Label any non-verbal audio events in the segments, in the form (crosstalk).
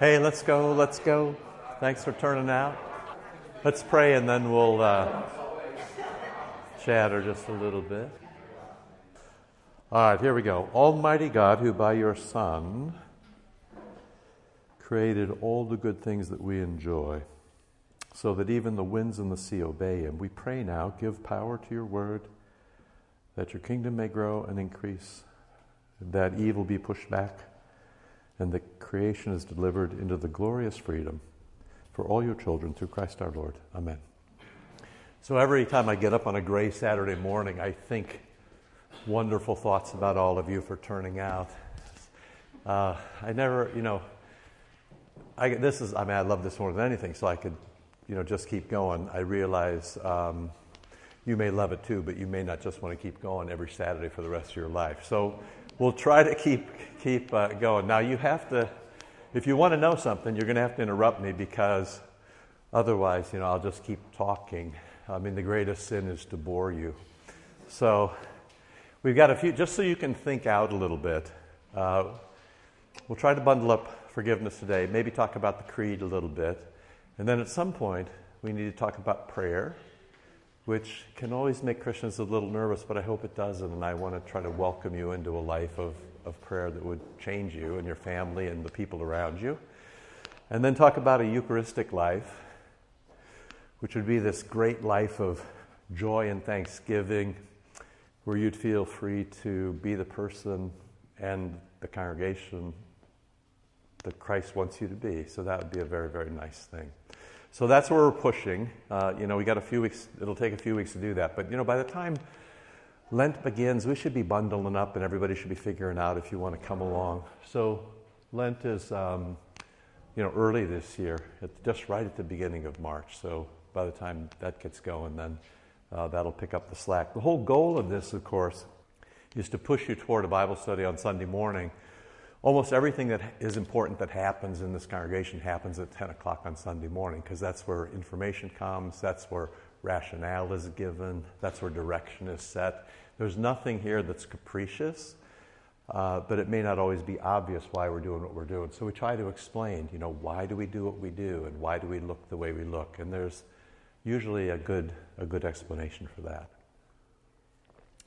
Hey, let's go, let's go. Thanks for turning out. Let's pray and then we'll uh, chatter just a little bit. All right, here we go. Almighty God, who by your Son created all the good things that we enjoy, so that even the winds and the sea obey him, we pray now, give power to your word, that your kingdom may grow and increase, that evil be pushed back, and that creation is delivered into the glorious freedom for all your children through Christ our Lord. Amen. So every time I get up on a gray Saturday morning, I think wonderful thoughts about all of you for turning out. Uh, I never, you know, I, this is, I mean, I love this more than anything, so I could, you know, just keep going. I realize um, you may love it too, but you may not just want to keep going every Saturday for the rest of your life. So we'll try to keep, keep uh, going. Now, you have to, if you want to know something, you're going to have to interrupt me because otherwise, you know, I'll just keep talking. I mean, the greatest sin is to bore you. So We've got a few, just so you can think out a little bit. Uh, we'll try to bundle up forgiveness today, maybe talk about the creed a little bit. And then at some point, we need to talk about prayer, which can always make Christians a little nervous, but I hope it doesn't. And I want to try to welcome you into a life of, of prayer that would change you and your family and the people around you. And then talk about a Eucharistic life, which would be this great life of joy and thanksgiving where you'd feel free to be the person and the congregation that Christ wants you to be. So that would be a very, very nice thing. So that's where we're pushing. Uh, you know, we got a few weeks, it'll take a few weeks to do that. But, you know, by the time Lent begins, we should be bundling up and everybody should be figuring out if you want to come along. So Lent is, um, you know, early this year. It's just right at the beginning of March. So by the time that gets going, then uh, that'll pick up the slack. The whole goal of this, of course, is to push you toward a Bible study on Sunday morning. Almost everything that is important that happens in this congregation happens at 10 o'clock on Sunday morning because that's where information comes, that's where rationale is given, that's where direction is set. There's nothing here that's capricious, uh, but it may not always be obvious why we're doing what we're doing. So we try to explain, you know, why do we do what we do and why do we look the way we look? And there's usually a good, a good explanation for that.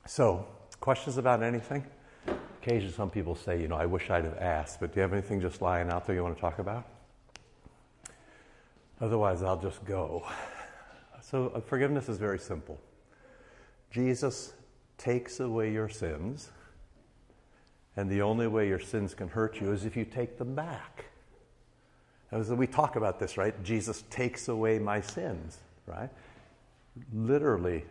So, questions about anything? Occasionally, some people say, you know, I wish I'd have asked, but do you have anything just lying out there you want to talk about? Otherwise, I'll just go. So, uh, forgiveness is very simple. Jesus takes away your sins, and the only way your sins can hurt you is if you take them back. As we talk about this, right? Jesus takes away my sins right? Literally,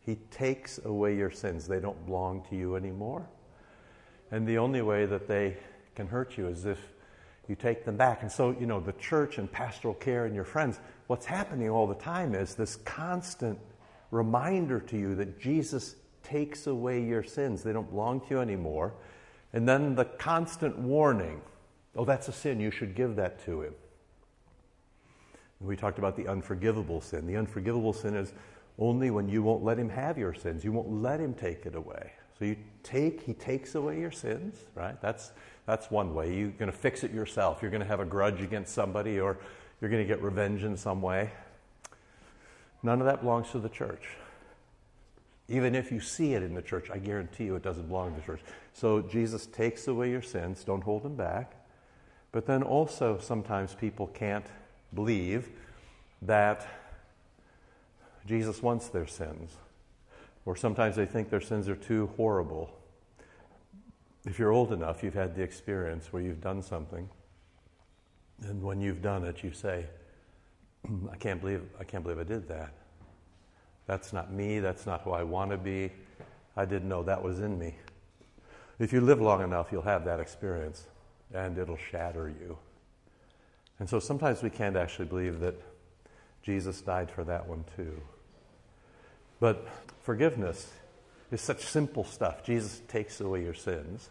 He takes away your sins. They don't belong to you anymore. And the only way that they can hurt you is if you take them back. And so, you know, the church and pastoral care and your friends, what's happening all the time is this constant reminder to you that Jesus takes away your sins. They don't belong to you anymore. And then the constant warning oh, that's a sin. You should give that to him. We talked about the unforgivable sin. The unforgivable sin is only when you won't let him have your sins. You won't let him take it away. So you take, he takes away your sins, right? That's, that's one way. You're going to fix it yourself. You're going to have a grudge against somebody or you're going to get revenge in some way. None of that belongs to the church. Even if you see it in the church, I guarantee you it doesn't belong to the church. So Jesus takes away your sins, don't hold them back. But then also, sometimes people can't believe that Jesus wants their sins, or sometimes they think their sins are too horrible. If you're old enough, you've had the experience where you've done something, and when you've done it, you say, I can't believe I can't believe I did that. That's not me, that's not who I want to be. I didn't know that was in me. If you live long enough, you'll have that experience and it'll shatter you. And so sometimes we can't actually believe that Jesus died for that one too. But forgiveness is such simple stuff. Jesus takes away your sins.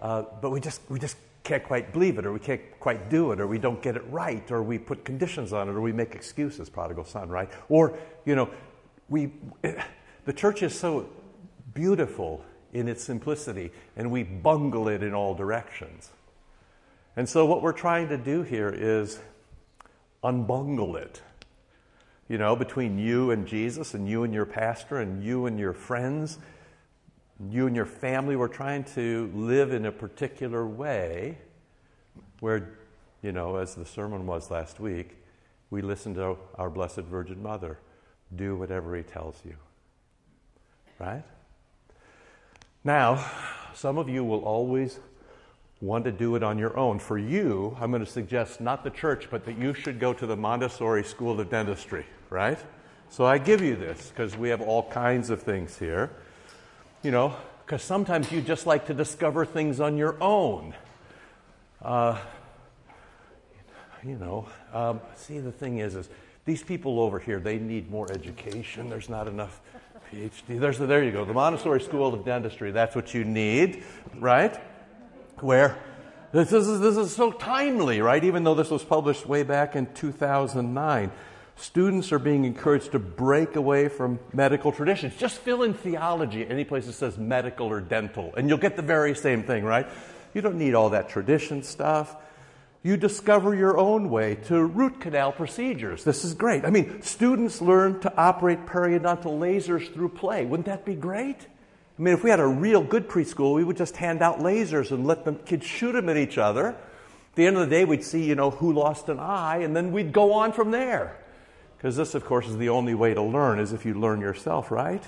Uh, but we just, we just can't quite believe it, or we can't quite do it, or we don't get it right, or we put conditions on it, or we make excuses, prodigal son, right? Or, you know, we, (laughs) the church is so beautiful in its simplicity, and we bungle it in all directions. And so, what we're trying to do here is unbungle it. You know, between you and Jesus, and you and your pastor, and you and your friends, you and your family, we're trying to live in a particular way where, you know, as the sermon was last week, we listen to our Blessed Virgin Mother. Do whatever He tells you. Right? Now, some of you will always want to do it on your own. For you, I'm going to suggest not the church, but that you should go to the Montessori School of Dentistry, right? So I give you this because we have all kinds of things here. You know, because sometimes you just like to discover things on your own. Uh, you know, um, see, the thing is, is these people over here, they need more education. There's not enough PhD. There's, there you go. The Montessori School of Dentistry, that's what you need, right? where this is, this is so timely, right? Even though this was published way back in 2009. Students are being encouraged to break away from medical traditions. Just fill in theology any place that says medical or dental, and you'll get the very same thing, right? You don't need all that tradition stuff. You discover your own way to root canal procedures. This is great. I mean, students learn to operate periodontal lasers through play. Wouldn't that be great? I mean, if we had a real good preschool, we would just hand out lasers and let the kids shoot them at each other. At the end of the day, we'd see, you know, who lost an eye, and then we'd go on from there. Because this, of course, is the only way to learn, is if you learn yourself, right?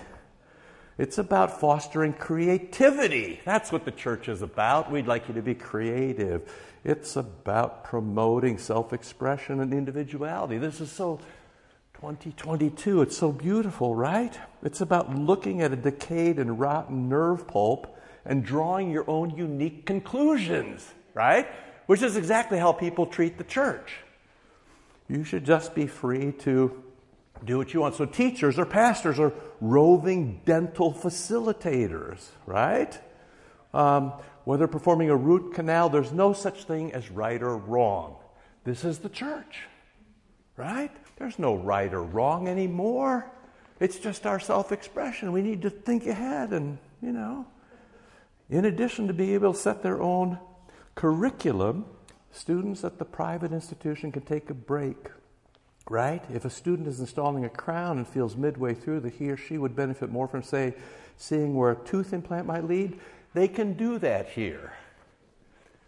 It's about fostering creativity. That's what the church is about. We'd like you to be creative. It's about promoting self expression and individuality. This is so 2022. It's so beautiful, right? It's about looking at a decayed and rotten nerve pulp and drawing your own unique conclusions, right? Which is exactly how people treat the church. You should just be free to do what you want. So, teachers or pastors are roving dental facilitators, right? Um, whether performing a root canal, there's no such thing as right or wrong. This is the church, right? There's no right or wrong anymore. It's just our self expression. We need to think ahead and, you know. In addition to be able to set their own curriculum, students at the private institution can take a break, right? If a student is installing a crown and feels midway through that he or she would benefit more from, say, seeing where a tooth implant might lead, they can do that here,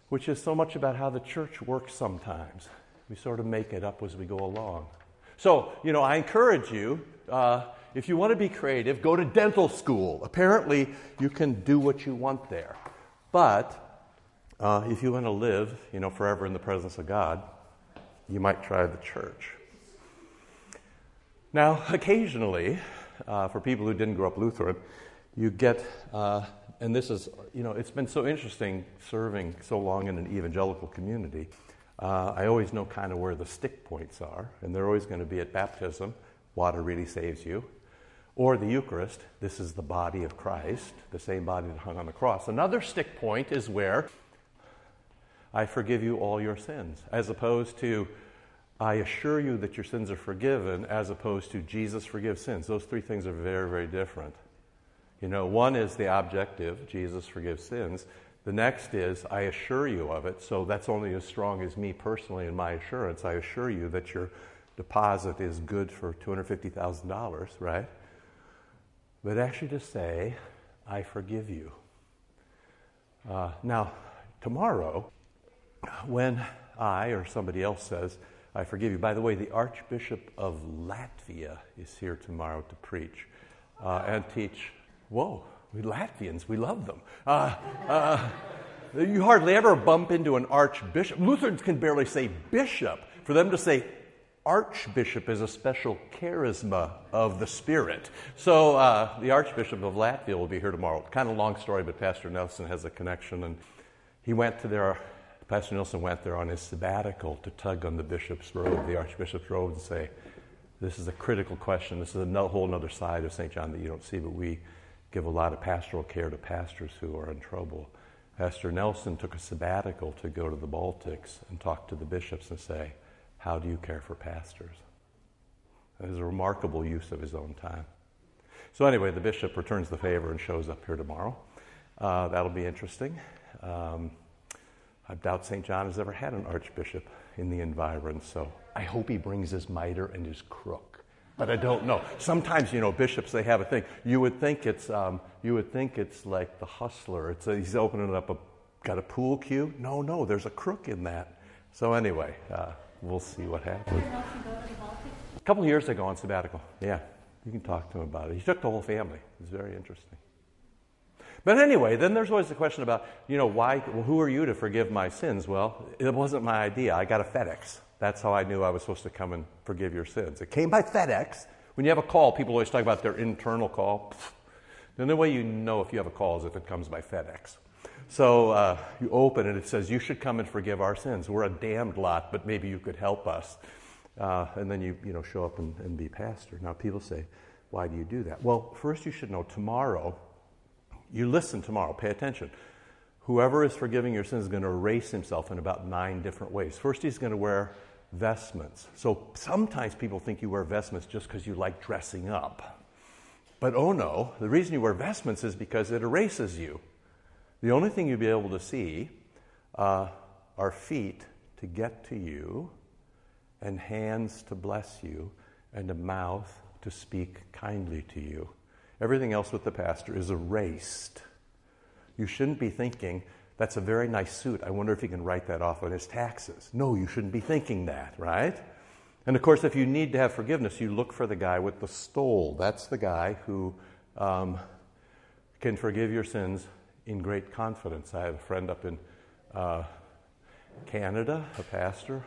which is so much about how the church works sometimes. We sort of make it up as we go along. So, you know, I encourage you, uh, if you want to be creative, go to dental school. Apparently, you can do what you want there. But uh, if you want to live, you know, forever in the presence of God, you might try the church. Now, (laughs) occasionally, uh, for people who didn't grow up Lutheran, you get, uh, and this is, you know, it's been so interesting serving so long in an evangelical community. Uh, I always know kind of where the stick points are, and they're always going to be at baptism, water really saves you, or the Eucharist, this is the body of Christ, the same body that hung on the cross. Another stick point is where I forgive you all your sins, as opposed to I assure you that your sins are forgiven, as opposed to Jesus forgives sins. Those three things are very, very different. You know, one is the objective, Jesus forgives sins. The next is, I assure you of it. So that's only as strong as me personally in my assurance. I assure you that your deposit is good for $250,000, right? But actually to say, I forgive you. Uh, now, tomorrow, when I or somebody else says, I forgive you, by the way, the Archbishop of Latvia is here tomorrow to preach uh, and teach. Whoa, we Latvians, we love them. Uh, uh, you hardly ever bump into an archbishop. Lutherans can barely say bishop. For them to say archbishop is a special charisma of the Spirit. So uh, the Archbishop of Latvia will be here tomorrow. Kind of long story, but Pastor Nelson has a connection, and he went to there. Pastor Nelson went there on his sabbatical to tug on the bishop's robe, the Archbishop's robe, and say, "This is a critical question. This is a whole other side of St. John that you don't see, but we." give a lot of pastoral care to pastors who are in trouble. Pastor Nelson took a sabbatical to go to the Baltics and talk to the bishops and say, How do you care for pastors? That is a remarkable use of his own time. So, anyway, the bishop returns the favor and shows up here tomorrow. Uh, that'll be interesting. Um, I doubt St. John has ever had an archbishop in the environs, so I hope he brings his mitre and his crook. But I don't know. Sometimes, you know, bishops they have a thing. You would think it's, um, you would think it's like the hustler. It's a, he's opening up a, got a pool cue. No, no, there's a crook in that. So anyway, uh, we'll see what happens. A couple years ago on sabbatical. Yeah, you can talk to him about it. He took the whole family. It was very interesting. But anyway, then there's always the question about, you know, why, well, who are you to forgive my sins? Well, it wasn't my idea. I got a FedEx. That's how I knew I was supposed to come and forgive your sins. It came by FedEx. When you have a call, people always talk about their internal call. The only way you know if you have a call is if it comes by FedEx. So uh, you open it, it says, You should come and forgive our sins. We're a damned lot, but maybe you could help us. Uh, and then you, you know, show up and, and be pastor. Now, people say, Why do you do that? Well, first you should know tomorrow you listen tomorrow, pay attention. Whoever is forgiving your sins is going to erase himself in about nine different ways. First, he's going to wear vestments. So sometimes people think you wear vestments just because you like dressing up. But oh no, the reason you wear vestments is because it erases you. The only thing you'll be able to see uh, are feet to get to you, and hands to bless you, and a mouth to speak kindly to you. Everything else with the pastor is erased. You shouldn't be thinking, that's a very nice suit. I wonder if he can write that off on his taxes. No, you shouldn't be thinking that, right? And of course, if you need to have forgiveness, you look for the guy with the stole. That's the guy who um, can forgive your sins in great confidence. I have a friend up in uh, Canada, a pastor,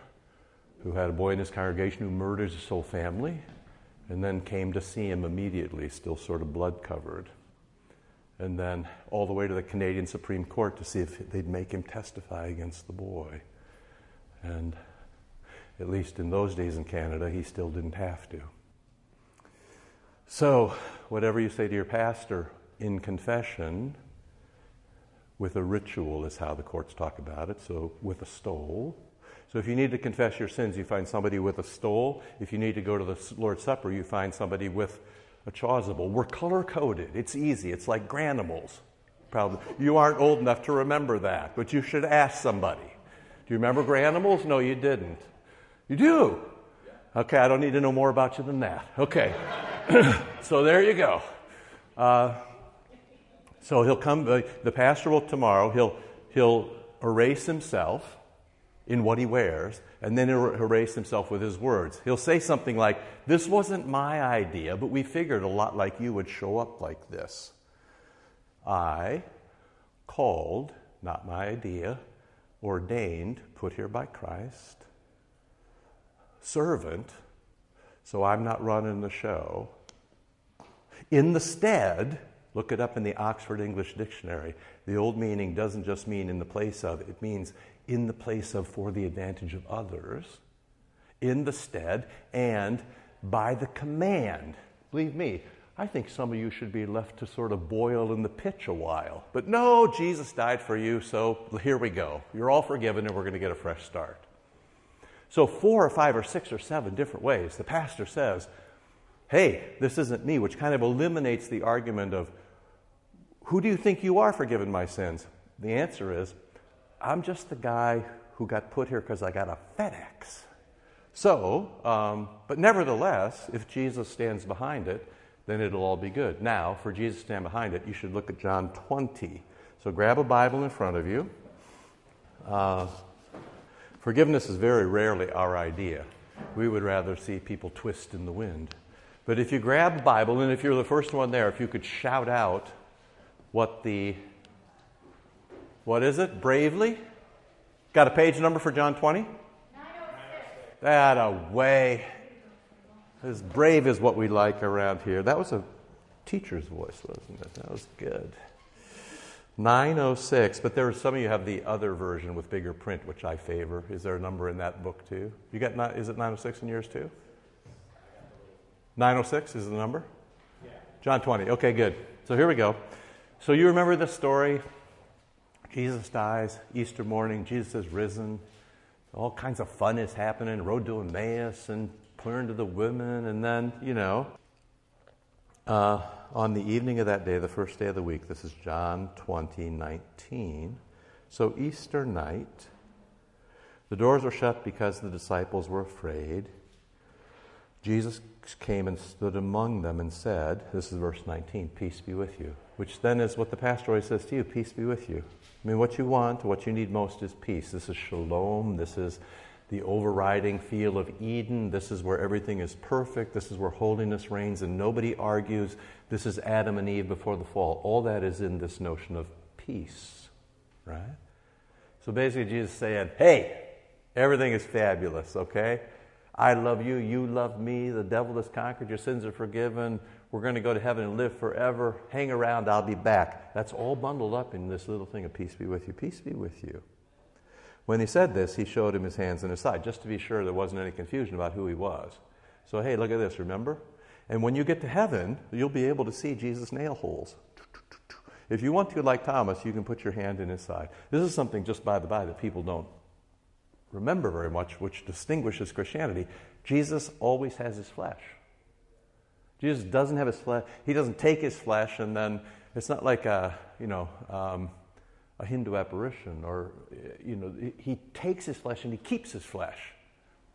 who had a boy in his congregation who murdered his whole family and then came to see him immediately, still sort of blood covered. And then all the way to the Canadian Supreme Court to see if they'd make him testify against the boy. And at least in those days in Canada, he still didn't have to. So, whatever you say to your pastor in confession, with a ritual is how the courts talk about it. So, with a stole, so if you need to confess your sins, you find somebody with a stole. If you need to go to the Lord's Supper, you find somebody with a chasuble. We're color coded. It's easy. It's like Garanimals. Probably you aren't old enough to remember that, but you should ask somebody. Do you remember Garanimals? No, you didn't. You do. Okay, I don't need to know more about you than that. Okay, (clears throat) so there you go. Uh, so he'll come. Uh, the pastor will tomorrow. He'll he'll erase himself in what he wears, and then he'll erase himself with his words. He'll say something like, This wasn't my idea, but we figured a lot like you would show up like this. I, called, not my idea, ordained, put here by Christ, servant, so I'm not running the show. In the stead, look it up in the Oxford English Dictionary. The old meaning doesn't just mean in the place of, it means in the place of for the advantage of others, in the stead, and by the command. Believe me, I think some of you should be left to sort of boil in the pitch a while. But no, Jesus died for you, so here we go. You're all forgiven, and we're going to get a fresh start. So, four or five or six or seven different ways, the pastor says, Hey, this isn't me, which kind of eliminates the argument of, Who do you think you are forgiven my sins? The answer is, I'm just the guy who got put here because I got a FedEx. So, um, but nevertheless, if Jesus stands behind it, then it'll all be good. Now, for Jesus to stand behind it, you should look at John 20. So grab a Bible in front of you. Uh, forgiveness is very rarely our idea. We would rather see people twist in the wind. But if you grab a Bible, and if you're the first one there, if you could shout out what the what is it? Bravely? Got a page number for John 20? That away. As brave as what we like around here. That was a teacher's voice, wasn't it? That was good. 906, but there are some of you have the other version with bigger print, which I favor. Is there a number in that book too? You got is it 906 in yours too? 906 is the number? Yeah. John 20. Okay, good. So here we go. So you remember the story Jesus dies, Easter morning, Jesus is risen. All kinds of fun is happening, road to Emmaus and praying to the women. And then, you know, uh, on the evening of that day, the first day of the week, this is John 20, 19. So, Easter night, the doors were shut because the disciples were afraid. Jesus came and stood among them and said, This is verse 19, peace be with you, which then is what the pastor always says to you, peace be with you. I mean, what you want, what you need most is peace. This is shalom. This is the overriding feel of Eden. This is where everything is perfect. This is where holiness reigns and nobody argues. This is Adam and Eve before the fall. All that is in this notion of peace, right? So basically, Jesus is saying, hey, everything is fabulous, okay? I love you, you love me, the devil has conquered, your sins are forgiven, we're going to go to heaven and live forever. Hang around, I'll be back. That's all bundled up in this little thing of peace be with you. Peace be with you. When he said this, he showed him his hands and his side, just to be sure there wasn't any confusion about who he was. So, hey, look at this, remember? And when you get to heaven, you'll be able to see Jesus' nail holes. If you want to, like Thomas, you can put your hand in his side. This is something, just by the by, that people don't remember very much, which distinguishes Christianity. Jesus always has his flesh. Jesus doesn't have his flesh. He doesn't take his flesh and then it's not like a, you know, um, a Hindu apparition or, you know, he takes his flesh and he keeps his flesh.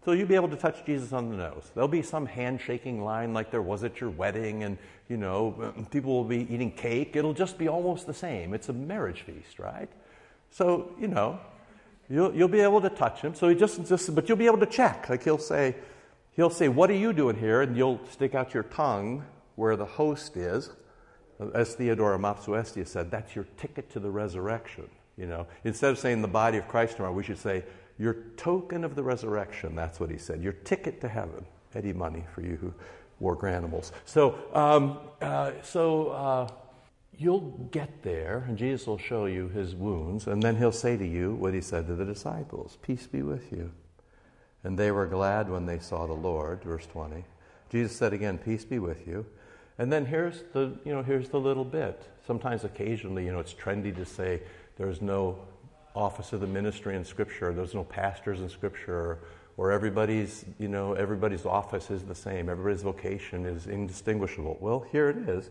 So you'll be able to touch Jesus on the nose. There'll be some handshaking line like there was at your wedding, and you know, people will be eating cake. It'll just be almost the same. It's a marriage feast, right? So you know, you'll, you'll be able to touch him. So he just, just, but you'll be able to check. Like he'll say, he'll say, "What are you doing here?" And you'll stick out your tongue where the host is. As Theodore of Mopsuestia said, that's your ticket to the resurrection. You know, instead of saying the body of Christ tomorrow, we should say your token of the resurrection, that's what he said. Your ticket to heaven. Eddie Money for you who wore Garanimals. So, um, uh, so uh, you'll get there, and Jesus will show you his wounds, and then he'll say to you what he said to the disciples Peace be with you. And they were glad when they saw the Lord, verse 20. Jesus said again, Peace be with you. And then here's the, you know, here's the little bit. Sometimes, occasionally, you know, it's trendy to say there's no office of the ministry in Scripture. There's no pastors in Scripture, or everybody's, you know, everybody's office is the same. Everybody's vocation is indistinguishable. Well, here it is.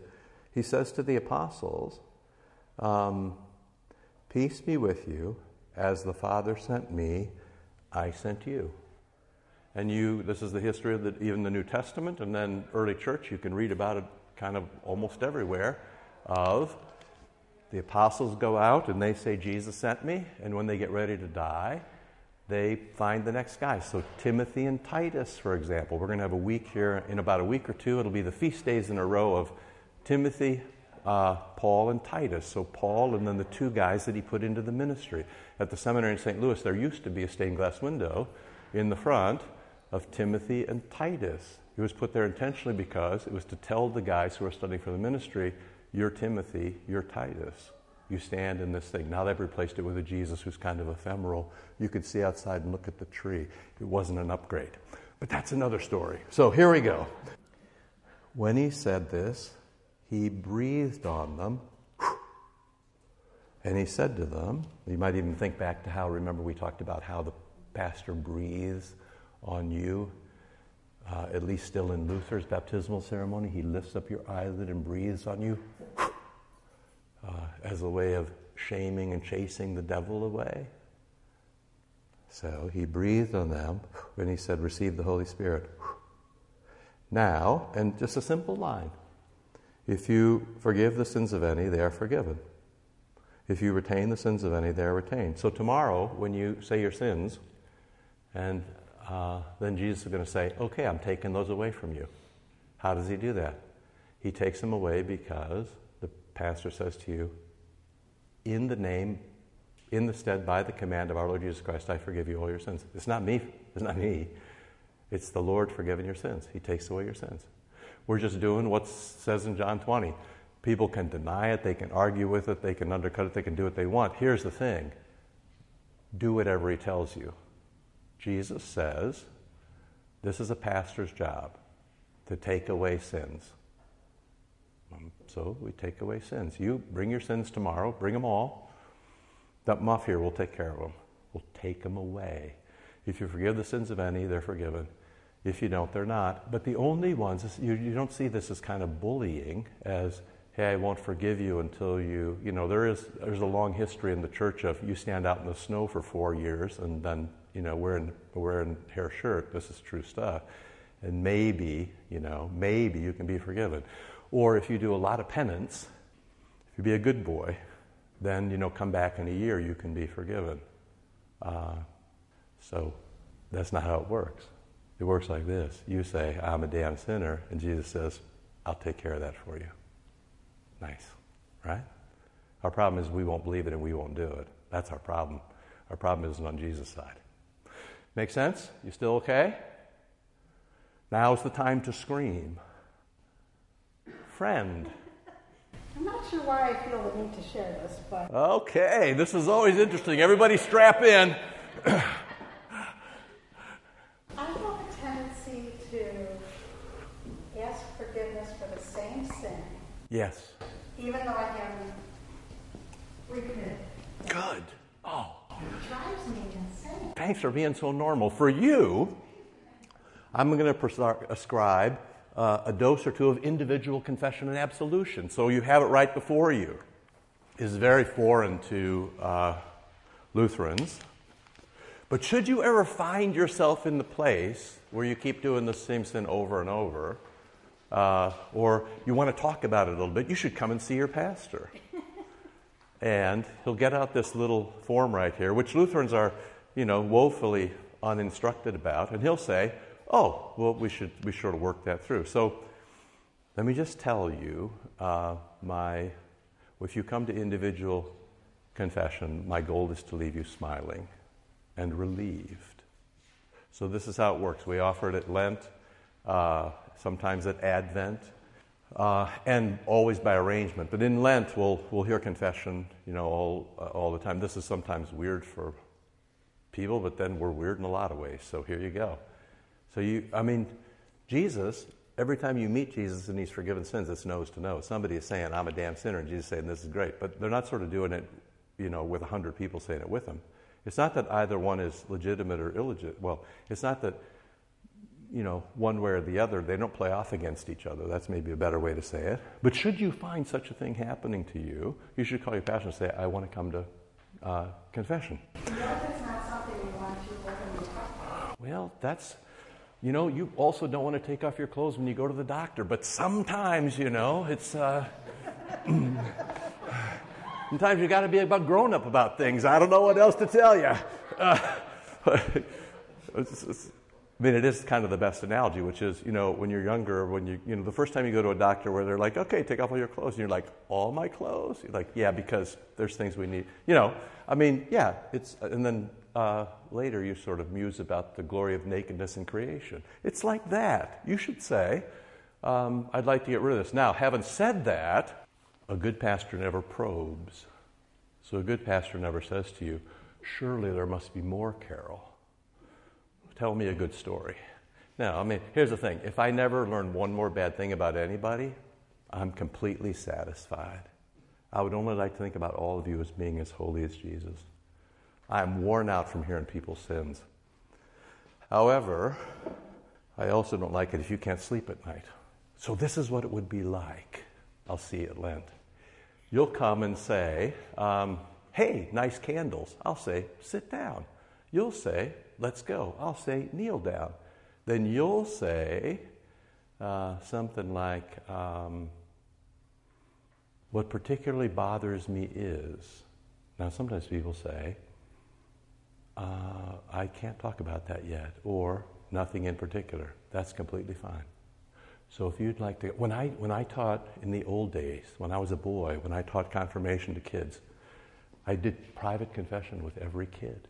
He says to the apostles, um, "Peace be with you. As the Father sent me, I sent you." And you, this is the history of the, even the New Testament, and then early church. You can read about it kind of almost everywhere. Of the apostles go out and they say, Jesus sent me. And when they get ready to die, they find the next guy. So, Timothy and Titus, for example, we're going to have a week here in about a week or two. It'll be the feast days in a row of Timothy, uh, Paul, and Titus. So, Paul and then the two guys that he put into the ministry. At the seminary in St. Louis, there used to be a stained glass window in the front of Timothy and Titus. It was put there intentionally because it was to tell the guys who are studying for the ministry you're Timothy, you're Titus. You stand in this thing. Now they've replaced it with a Jesus who's kind of ephemeral. You could see outside and look at the tree. It wasn't an upgrade. But that's another story. So here we go. When he said this, he breathed on them. And he said to them, you might even think back to how, remember, we talked about how the pastor breathes on you uh, at least still in Luther's baptismal ceremony, he lifts up your eyelid and breathes on you (sighs) uh, as a way of shaming and chasing the devil away. So he breathed on them (sighs) when he said, Receive the Holy Spirit. (sighs) Now, and just a simple line if you forgive the sins of any, they are forgiven. If you retain the sins of any, they are retained. So tomorrow, when you say your sins, and uh, then Jesus is going to say, Okay, I'm taking those away from you. How does he do that? He takes them away because the pastor says to you, In the name, in the stead, by the command of our Lord Jesus Christ, I forgive you all your sins. It's not me. (laughs) It's not me. It's the Lord forgiving your sins. He takes away your sins. We're just doing what says in John 20. People can deny it, they can argue with it, they can undercut it, they can do what they want. Here's the thing do whatever he tells you. Jesus says this is a pastor's job to take away sins. Um, so we take away sins. You bring your sins tomorrow, bring them all. That muff here, we'll take care of them. We'll take them away. If you forgive the sins of any, they're forgiven. If you don't, they're not. But the only ones, you, you don't see this as kind of bullying, as hey, I won't forgive you until you, you know, there is, there's a long history in the church of you stand out in the snow for four years and then, you know, wearing, wearing hair shirt. This is true stuff. And maybe, you know, maybe you can be forgiven. Or if you do a lot of penance, if you be a good boy, then, you know, come back in a year, you can be forgiven. Uh, so that's not how it works. It works like this. You say, I'm a damn sinner, and Jesus says, I'll take care of that for you. Nice, right? Our problem is we won't believe it and we won't do it. That's our problem. Our problem isn't on Jesus' side. Make sense? You still okay? Now's the time to scream. Friend. I'm not sure why I feel the need to share this, but. Okay, this is always interesting. Everybody strap in. I have a tendency to ask forgiveness for the same sin, Yes. Even though I haven't repented. Good. Oh, It drives me insane. thanks for being so normal. For you, I'm going to prescribe uh, a dose or two of individual confession and absolution. So you have it right before you. Is very foreign to uh, Lutherans. But should you ever find yourself in the place where you keep doing the same sin over and over, uh, or you want to talk about it a little bit, you should come and see your pastor. (laughs) and he'll get out this little form right here, which Lutherans are, you know, woefully uninstructed about, and he'll say, "Oh, well, we should we sort of work that through." So, let me just tell you, uh, my if you come to individual confession, my goal is to leave you smiling and relieved. So this is how it works. We offer it at Lent, uh, sometimes at Advent, uh, and always by arrangement. But in Lent, we'll, we'll hear confession, you know, all, uh, all the time. This is sometimes weird for people, but then we're weird in a lot of ways. So here you go. So you, I mean, Jesus, every time you meet Jesus and he's forgiven sins, it's nose to nose. Somebody is saying, I'm a damn sinner, and Jesus is saying, this is great. But they're not sort of doing it, you know, with a hundred people saying it with him. It's not that either one is legitimate or illegitimate. Well, it's not that, you know, one way or the other, they don't play off against each other. That's maybe a better way to say it. But should you find such a thing happening to you, you should call your pastor and say, I want to come to uh, confession. Well, that's, you know, you also don't want to take off your clothes when you go to the doctor, but sometimes, you know, it's, uh, (clears throat) sometimes you got to be about grown up about things. I don't know what else to tell you. Uh, (laughs) I mean, it is kind of the best analogy, which is, you know, when you're younger, when you, you know, the first time you go to a doctor where they're like, okay, take off all your clothes, and you're like, all my clothes? You're like, yeah, because there's things we need. You know, I mean, yeah, it's, and then uh, later you sort of muse about the glory of nakedness in creation. It's like that. You should say, um, I'd like to get rid of this. Now, having said that, a good pastor never probes. So a good pastor never says to you, surely there must be more, Carol. Tell me a good story. Now, I mean, here's the thing if I never learn one more bad thing about anybody, I'm completely satisfied. I would only like to think about all of you as being as holy as Jesus. I'm worn out from hearing people's sins. However, I also don't like it if you can't sleep at night. So, this is what it would be like. I'll see you at Lent. You'll come and say, um, Hey, nice candles. I'll say, Sit down. You'll say, Let's go. I'll say, Kneel down. Then you'll say uh, something like, um, What particularly bothers me is. Now, sometimes people say, uh, I can't talk about that yet, or nothing in particular. That's completely fine. So if you'd like to, when I, when I taught in the old days, when I was a boy, when I taught confirmation to kids, I did private confession with every kid.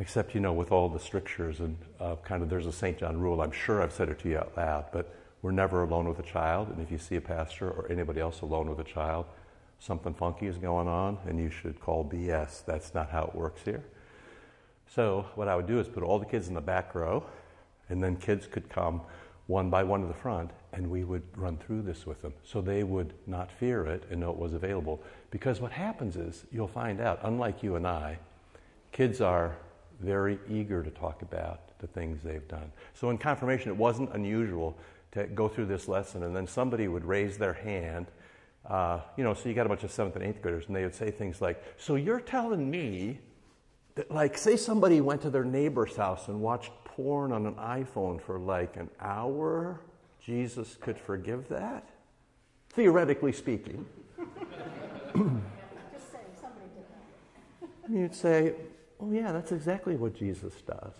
Except, you know, with all the strictures and uh, kind of, there's a St. John rule. I'm sure I've said it to you out loud, but we're never alone with a child. And if you see a pastor or anybody else alone with a child, something funky is going on, and you should call BS. That's not how it works here. So what I would do is put all the kids in the back row, and then kids could come one by one to the front, and we would run through this with them. So they would not fear it and know it was available. Because what happens is, you'll find out, unlike you and I, kids are very eager to talk about the things they've done. So in confirmation, it wasn't unusual to go through this lesson, and then somebody would raise their hand. Uh, you know, so you got a bunch of seventh and eighth graders, and they would say things like, So you're telling me that, like, say somebody went to their neighbor's house and watched porn on an iPhone for like an hour, Jesus could forgive that? Theoretically speaking. (coughs) Just saying, somebody did that. You'd say, Oh, yeah, that's exactly what Jesus does.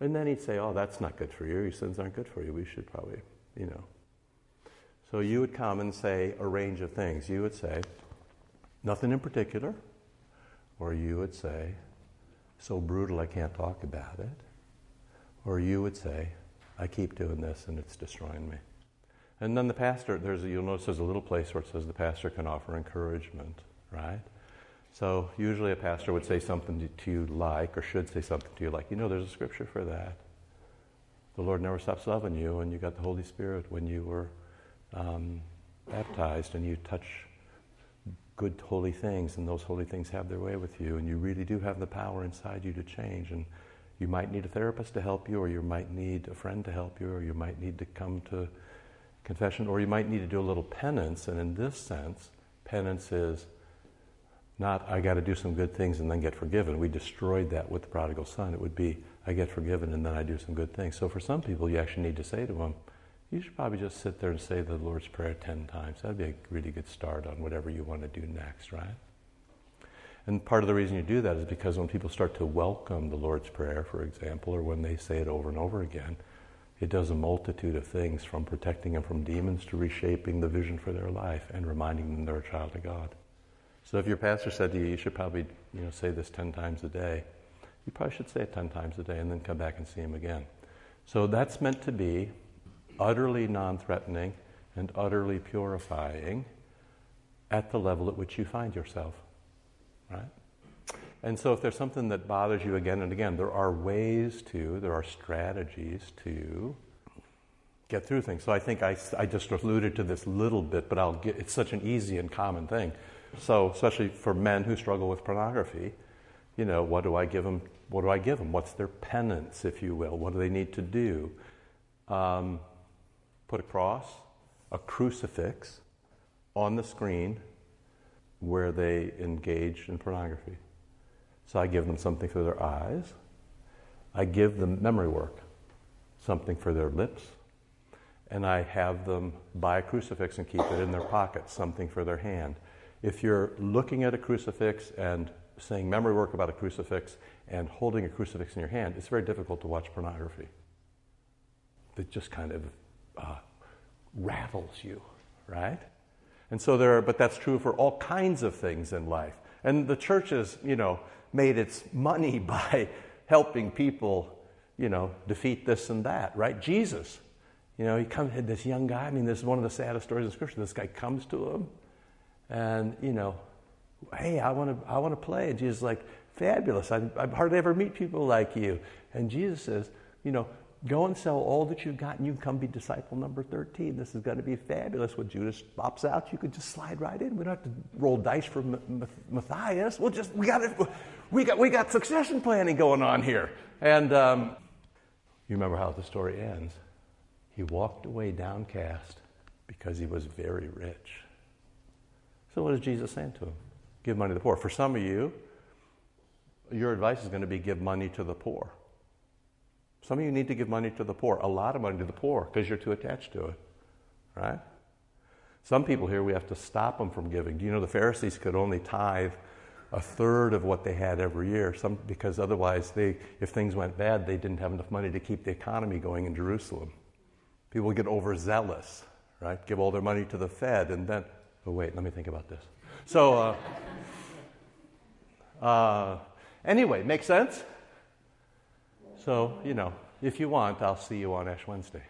And then he'd say, Oh, that's not good for you. Your sins aren't good for you. We should probably, you know. So you would come and say a range of things. You would say, Nothing in particular. Or you would say, So brutal I can't talk about it. Or you would say, I keep doing this and it's destroying me. And then the pastor, there's you'll notice there's a little place where it says the pastor can offer encouragement, right? So usually a pastor would say something to you like, or should say something to you like, you know, there's a scripture for that. The Lord never stops loving you, and you got the Holy Spirit when you were um, baptized, and you touch good, holy things, and those holy things have their way with you, and you really do have the power inside you to change. And you might need a therapist to help you, or you might need a friend to help you, or you might need to come to confession, or you might need to do a little penance. And in this sense, penance is not, I got to do some good things and then get forgiven. We destroyed that with the prodigal son. It would be, I get forgiven and then I do some good things. So for some people, you actually need to say to them, you should probably just sit there and say the Lord's Prayer 10 times. That'd be a really good start on whatever you want to do next, right? And part of the reason you do that is because when people start to welcome the Lord's Prayer, for example, or when they say it over and over again, it does a multitude of things from protecting them from demons to reshaping the vision for their life and reminding them they're a child of God. So if your pastor said to you, you should probably you know, say this 10 times a day, you probably should say it 10 times a day and then come back and see him again. So that's meant to be utterly non threatening and utterly purifying at the level at which you find yourself. Right? And so, if there's something that bothers you again and again, there are ways to, there are strategies to get through things. So, I think I, I just alluded to this little bit, but I'll get, it's such an easy and common thing. So, especially for men who struggle with pornography, you know, what do I give them? What do I give them? What's their penance, if you will? What do they need to do? Um, put a cross, a crucifix on the screen where they engage in pornography. So I give them something for their eyes. I give them memory work, something for their lips. And I have them buy a crucifix and keep it in their pocket, something for their hand. If you're looking at a crucifix and saying memory work about a crucifix and holding a crucifix in your hand, it's very difficult to watch pornography. It just kind of uh, rattles you, right? And so there are, but that's true for all kinds of things in life. And the church has, you know, made its money (laughs) by helping people, you know, defeat this and that, right? Jesus, you know, he comes, this young guy, I mean, this is one of the saddest stories in Scripture. This guy comes to him and, you know, hey, I want to I want to play. And Jesus is like, fabulous. I, I hardly ever meet people like you. And Jesus says, you know, Go and sell all that you've got and you can come be disciple number 13. This is going to be fabulous. When Judas pops out, you could just slide right in. We don't have to roll dice for M- Matthias. We'll just, we got, it, we, got, we got succession planning going on here. And um, you remember how the story ends. He walked away downcast because he was very rich. So, what is Jesus saying to him? Give money to the poor. For some of you, your advice is going to be give money to the poor. Some of you need to give money to the poor, a lot of money to the poor, because you're too attached to it, right? Some people here, we have to stop them from giving. Do you know the Pharisees could only tithe a third of what they had every year, some, because otherwise, they, if things went bad, they didn't have enough money to keep the economy going in Jerusalem. People get overzealous, right? Give all their money to the Fed, and then, oh, wait, let me think about this. So, uh, (laughs) uh, anyway, make sense? So, you know, if you want, I'll see you on Ash Wednesday.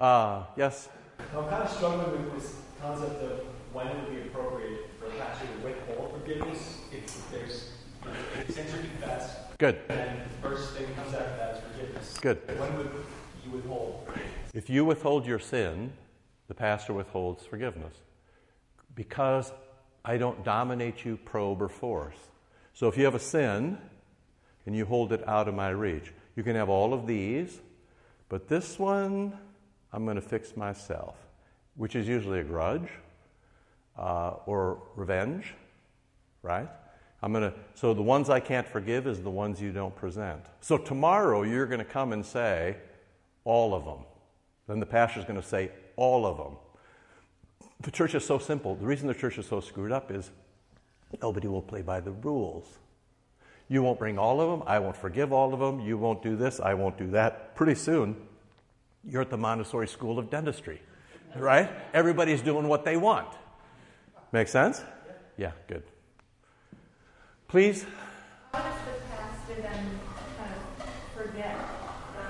Uh, yes? I'm kind of struggling with this concept of when it would be appropriate for a pastor to withhold forgiveness if there's if sins are confessed. Good. And the first thing that comes after that is forgiveness. Good. When would you withhold? If you withhold your sin, the pastor withholds forgiveness. Because I don't dominate you, probe, or force. So if you have a sin and you hold it out of my reach, you can have all of these, but this one, I'm going to fix myself, which is usually a grudge uh, or revenge, right? I'm going to, so the ones I can't forgive is the ones you don't present. So tomorrow you're going to come and say, all of them. Then the pastor's going to say, all of them. The church is so simple. The reason the church is so screwed up is nobody will play by the rules. You won't bring all of them. I won't forgive all of them. You won't do this. I won't do that. Pretty soon, you're at the Montessori School of Dentistry, right? Everybody's doing what they want. Make sense? Yeah, good. Please. How does the pastor then kind of forget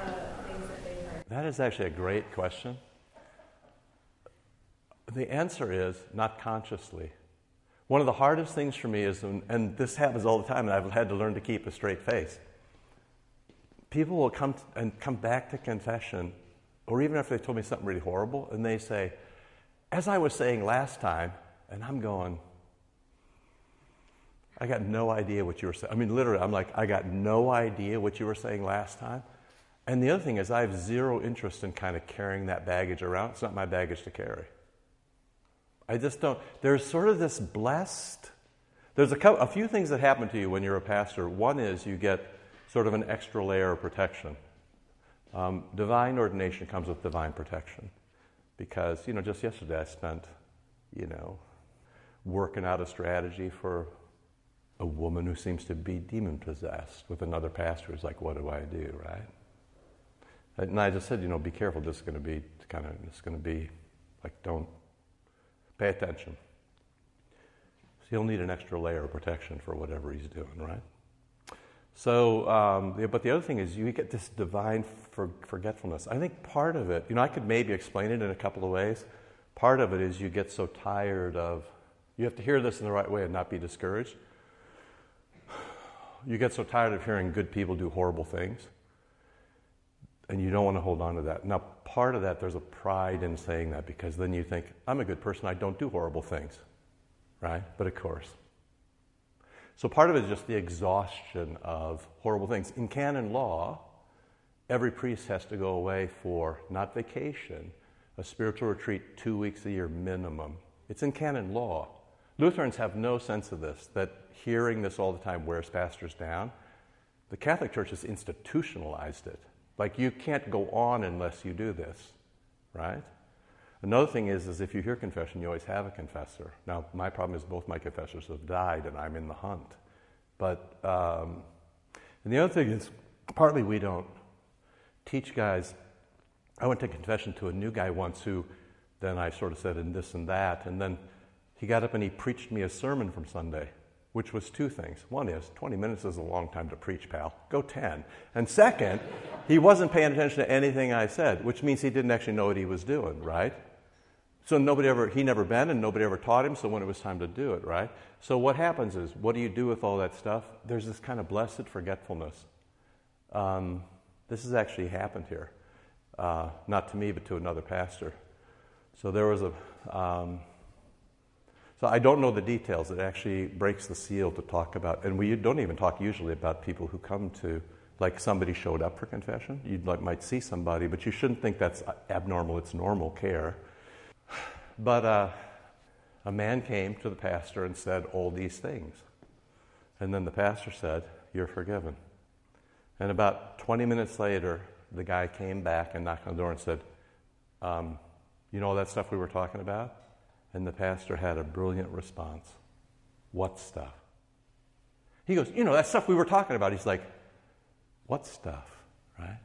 the things that they heard? That is actually a great question. The answer is not consciously. One of the hardest things for me is, and this happens all the time, and I've had to learn to keep a straight face. People will come and come back to confession, or even after they told me something really horrible, and they say, as I was saying last time, and I'm going, I got no idea what you were saying. I mean, literally, I'm like, I got no idea what you were saying last time. And the other thing is, I have zero interest in kind of carrying that baggage around. It's not my baggage to carry. I just don't. There's sort of this blessed. There's a, couple, a few things that happen to you when you're a pastor. One is you get sort of an extra layer of protection. Um, divine ordination comes with divine protection. Because, you know, just yesterday I spent, you know, working out a strategy for a woman who seems to be demon possessed with another pastor who's like, what do I do, right? And I just said, you know, be careful. This is going to be kind of, it's going to be like, don't Pay attention. So he'll need an extra layer of protection for whatever he's doing, right? So, um, but the other thing is you get this divine for, forgetfulness. I think part of it, you know, I could maybe explain it in a couple of ways. Part of it is you get so tired of, you have to hear this in the right way and not be discouraged. (sighs) You get so tired of hearing good people do horrible things, and you don't want to hold on to that. Now, part of that, there's a pride in saying that because then you think, I'm a good person, I don't do horrible things, right? But of course. So part of it is just the exhaustion of horrible things. In canon law, every priest has to go away for not vacation, a spiritual retreat two weeks a year minimum. It's in canon law. Lutherans have no sense of this, that hearing this all the time wears pastors down. The Catholic Church has institutionalized it. Like you can't go on unless you do this, right? Another thing is, is if you hear confession, you always have a confessor. Now, my problem is both my confessors have died, and I'm in the hunt. But um, and the other thing is, partly we don't teach guys. I went to confession to a new guy once who, then I sort of said, and this and that, and then he got up and he preached me a sermon from Sunday which was two things. One is 20 minutes is a long time to preach, pal. Go 10. And second, he wasn't paying attention to anything I said, which means he didn't actually know what he was doing, right? So nobody ever, he never been and nobody ever taught him, so when it was time to do it, right? So what happens is, what do you do with all that stuff? There's this kind of blessed forgetfulness. Um, this has actually happened here. Uh, not to me, but to another pastor. So there was a, um, so I don't know the details. It actually breaks the seal to talk about, and we don't even talk usually about people who come to, like somebody showed up for confession. You like, might see somebody, but you shouldn't think that's abnormal. It's normal care. But uh, a man came to the pastor and said all these things. And then the pastor said, You're forgiven. And about 20 minutes later, the guy came back and knocked on the door and said, um, You know all that stuff we were talking about? And the pastor had a brilliant response. What stuff? He goes, You know, that stuff we were talking about. He's like, What stuff? Right?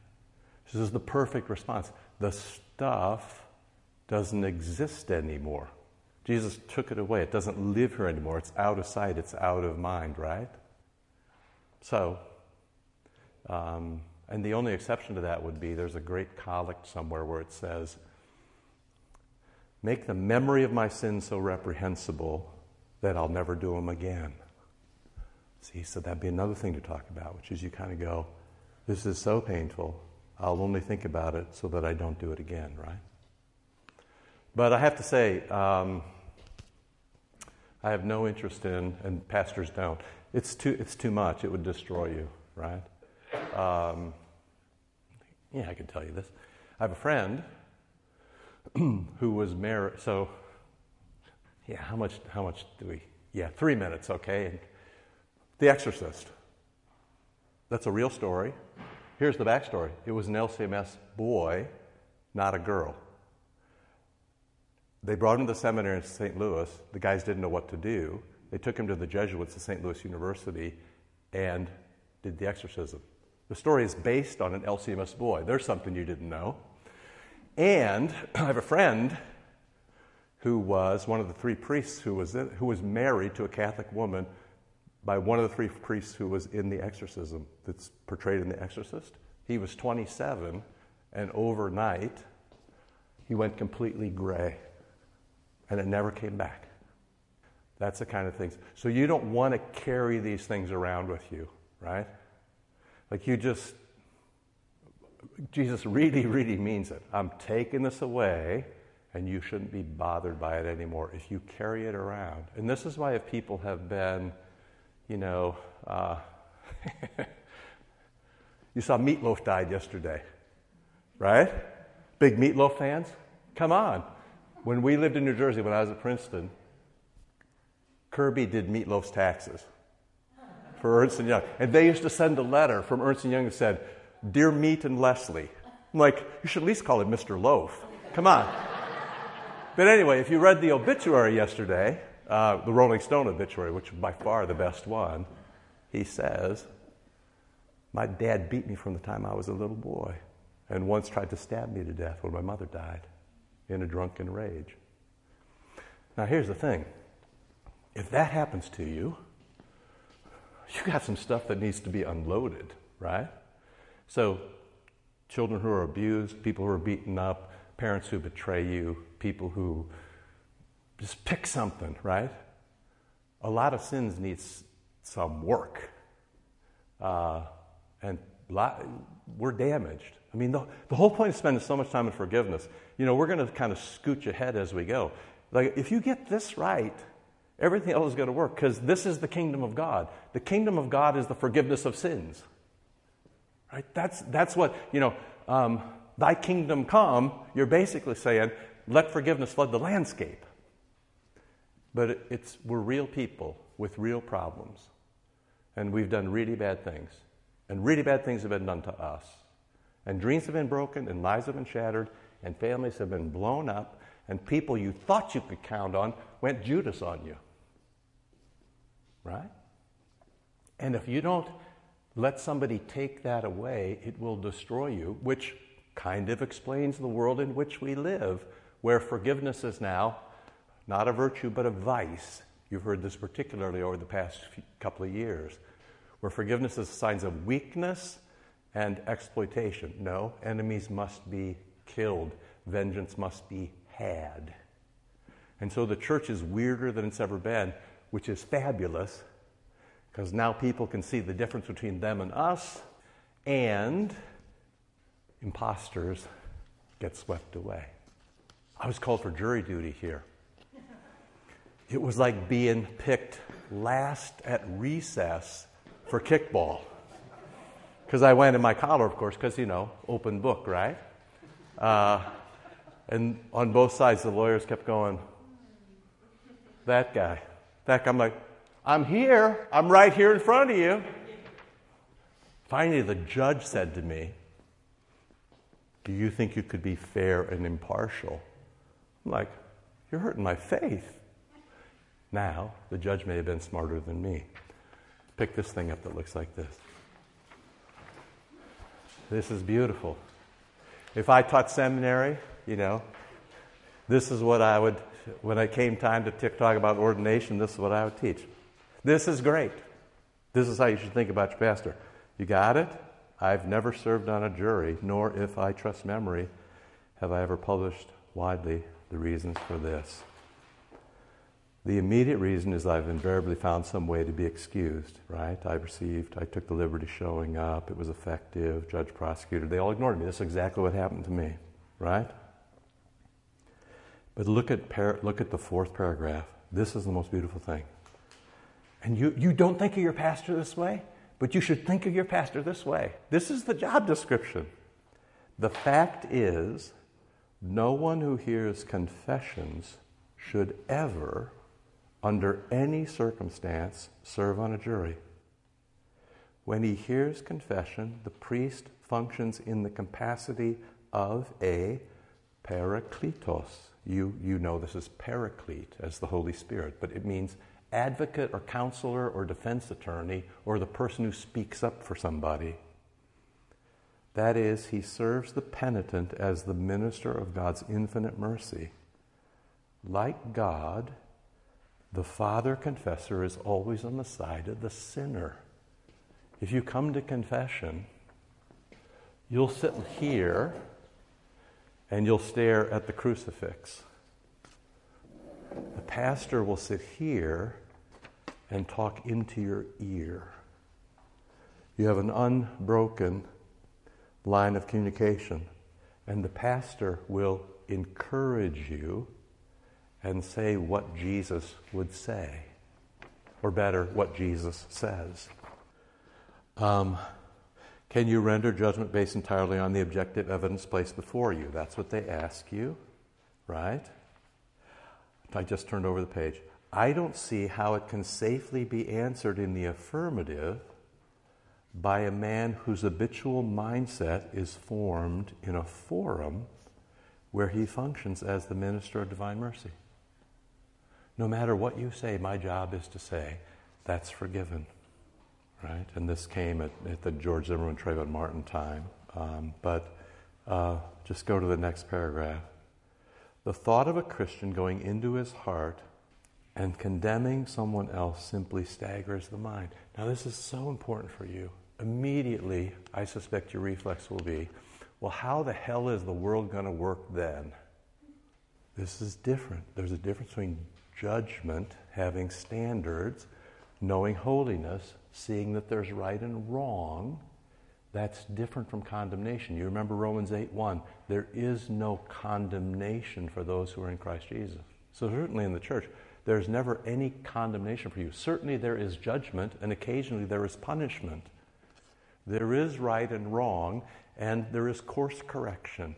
This is the perfect response. The stuff doesn't exist anymore. Jesus took it away. It doesn't live here anymore. It's out of sight, it's out of mind, right? So, um, and the only exception to that would be there's a great collect somewhere where it says, Make the memory of my sins so reprehensible that I'll never do them again. See, so that'd be another thing to talk about, which is you kind of go, This is so painful, I'll only think about it so that I don't do it again, right? But I have to say, um, I have no interest in, and pastors don't. It's too, it's too much. It would destroy you, right? Um, yeah, I can tell you this. I have a friend (clears throat) who was married. So, yeah, how much? How much do we? Yeah, three minutes, okay. And the Exorcist. That's a real story. Here's the backstory. It was an LCMS boy, not a girl. They brought him to the seminary in St. Louis. The guys didn't know what to do. They took him to the Jesuits at St. Louis University and did the exorcism. The story is based on an LCMS boy. There's something you didn't know. And (clears throat) I have a friend who was one of the three priests who was, in, who was married to a Catholic woman by one of the three priests who was in the exorcism that's portrayed in The Exorcist. He was 27, and overnight, he went completely gray, and it never came back. That's the kind of things. So you don't want to carry these things around with you, right? Like you just, Jesus really, really means it. I'm taking this away, and you shouldn't be bothered by it anymore if you carry it around. And this is why if people have been, you know, uh, (laughs) you saw Meatloaf died yesterday, right? Big Meatloaf fans? Come on. When we lived in New Jersey, when I was at Princeton, Kirby did Meatloaf's taxes for Ernst & Young. And they used to send a letter from Ernst & Young that said, Dear Meat and Leslie. I'm like, you should at least call him Mr. Loaf. Come on. but anyway, if you read the obituary yesterday, uh, the Rolling Stone obituary, which is by far the best one, he says, My dad beat me from the time I was a little boy and once tried to stab me to death when my mother died in a drunken rage. Now, here's the thing if that happens to you, you got some stuff that needs to be unloaded, right? So, children who are abused, people who are beaten up, parents who betray you, people who just pick something, right? A lot of sins needs some work. Uh, and lot, we're damaged. I mean, the, the whole point of spending so much time in forgiveness, you know, we're going to kind of scooch ahead as we go. Like, if you get this right, everything else is going to work because this is the kingdom of God. The kingdom of God is the forgiveness of sins. Right? That's, that's what, you know, um, thy kingdom come, you're basically saying, let forgiveness flood the landscape. But it, it's, we're real people with real problems. And we've done really bad things. And really bad things have been done to us. And dreams have been broken, and lives have been shattered, and families have been blown up, and people you thought you could count on went Judas on you right? And if you don't let somebody take that away, it will destroy you, which kind of explains the world in which we live, where forgiveness is now not a virtue but a vice. You've heard this particularly over the past couple of years, where forgiveness is signs of weakness and exploitation. No, enemies must be killed, vengeance must be had. And so the church is weirder than it's ever been which is fabulous because now people can see the difference between them and us, and imposters get swept away. I was called for jury duty here. It was like being picked last at recess for kickball. Because I went in my collar, of course, because, you know, open book, right? Uh, and on both sides, the lawyers kept going, that guy, That guy. I'm like, I'm here. I'm right here in front of you. Finally, the judge said to me, Do you think you could be fair and impartial? I'm like, You're hurting my faith. Now, the judge may have been smarter than me. Pick this thing up that looks like this. This is beautiful. If I taught seminary, you know, this is what I would when it came time to talk about ordination, this is what I would teach. This is great. This is how you should think about your pastor. You got it? I've never served on a jury, nor, if I trust memory, have I ever published widely the reasons for this. The immediate reason is I've invariably found some way to be excused, right? I received, I took the liberty showing up, it was effective, judge, prosecutor, they all ignored me. That's exactly what happened to me, right? But look at, par- look at the fourth paragraph. This is the most beautiful thing. And you, you don't think of your pastor this way, but you should think of your pastor this way. This is the job description. The fact is, no one who hears confessions should ever, under any circumstance, serve on a jury. When he hears confession, the priest functions in the capacity of a parakletos. You, you know this as paraclete, as the Holy Spirit, but it means advocate or counselor or defense attorney or the person who speaks up for somebody. That is, he serves the penitent as the minister of God's infinite mercy. Like God, the father confessor is always on the side of the sinner. If you come to confession, you'll sit here and you'll stare at the crucifix. The pastor will sit here and talk into your ear. You have an unbroken line of communication, and the pastor will encourage you and say what Jesus would say, or better, what Jesus says. Um, can you render judgment based entirely on the objective evidence placed before you? That's what they ask you, right? I just turned over the page. I don't see how it can safely be answered in the affirmative by a man whose habitual mindset is formed in a forum where he functions as the minister of divine mercy. No matter what you say, my job is to say, that's forgiven. Right? And this came at, at the George Zimmerman Trayvon Martin time. Um, but uh, just go to the next paragraph. The thought of a Christian going into his heart and condemning someone else simply staggers the mind. Now, this is so important for you. Immediately, I suspect your reflex will be well, how the hell is the world going to work then? This is different. There's a difference between judgment, having standards, knowing holiness, seeing that there's right and wrong. That's different from condemnation. You remember Romans 8 1. There is no condemnation for those who are in Christ Jesus. So, certainly in the church, there's never any condemnation for you. Certainly there is judgment, and occasionally there is punishment. There is right and wrong, and there is course correction.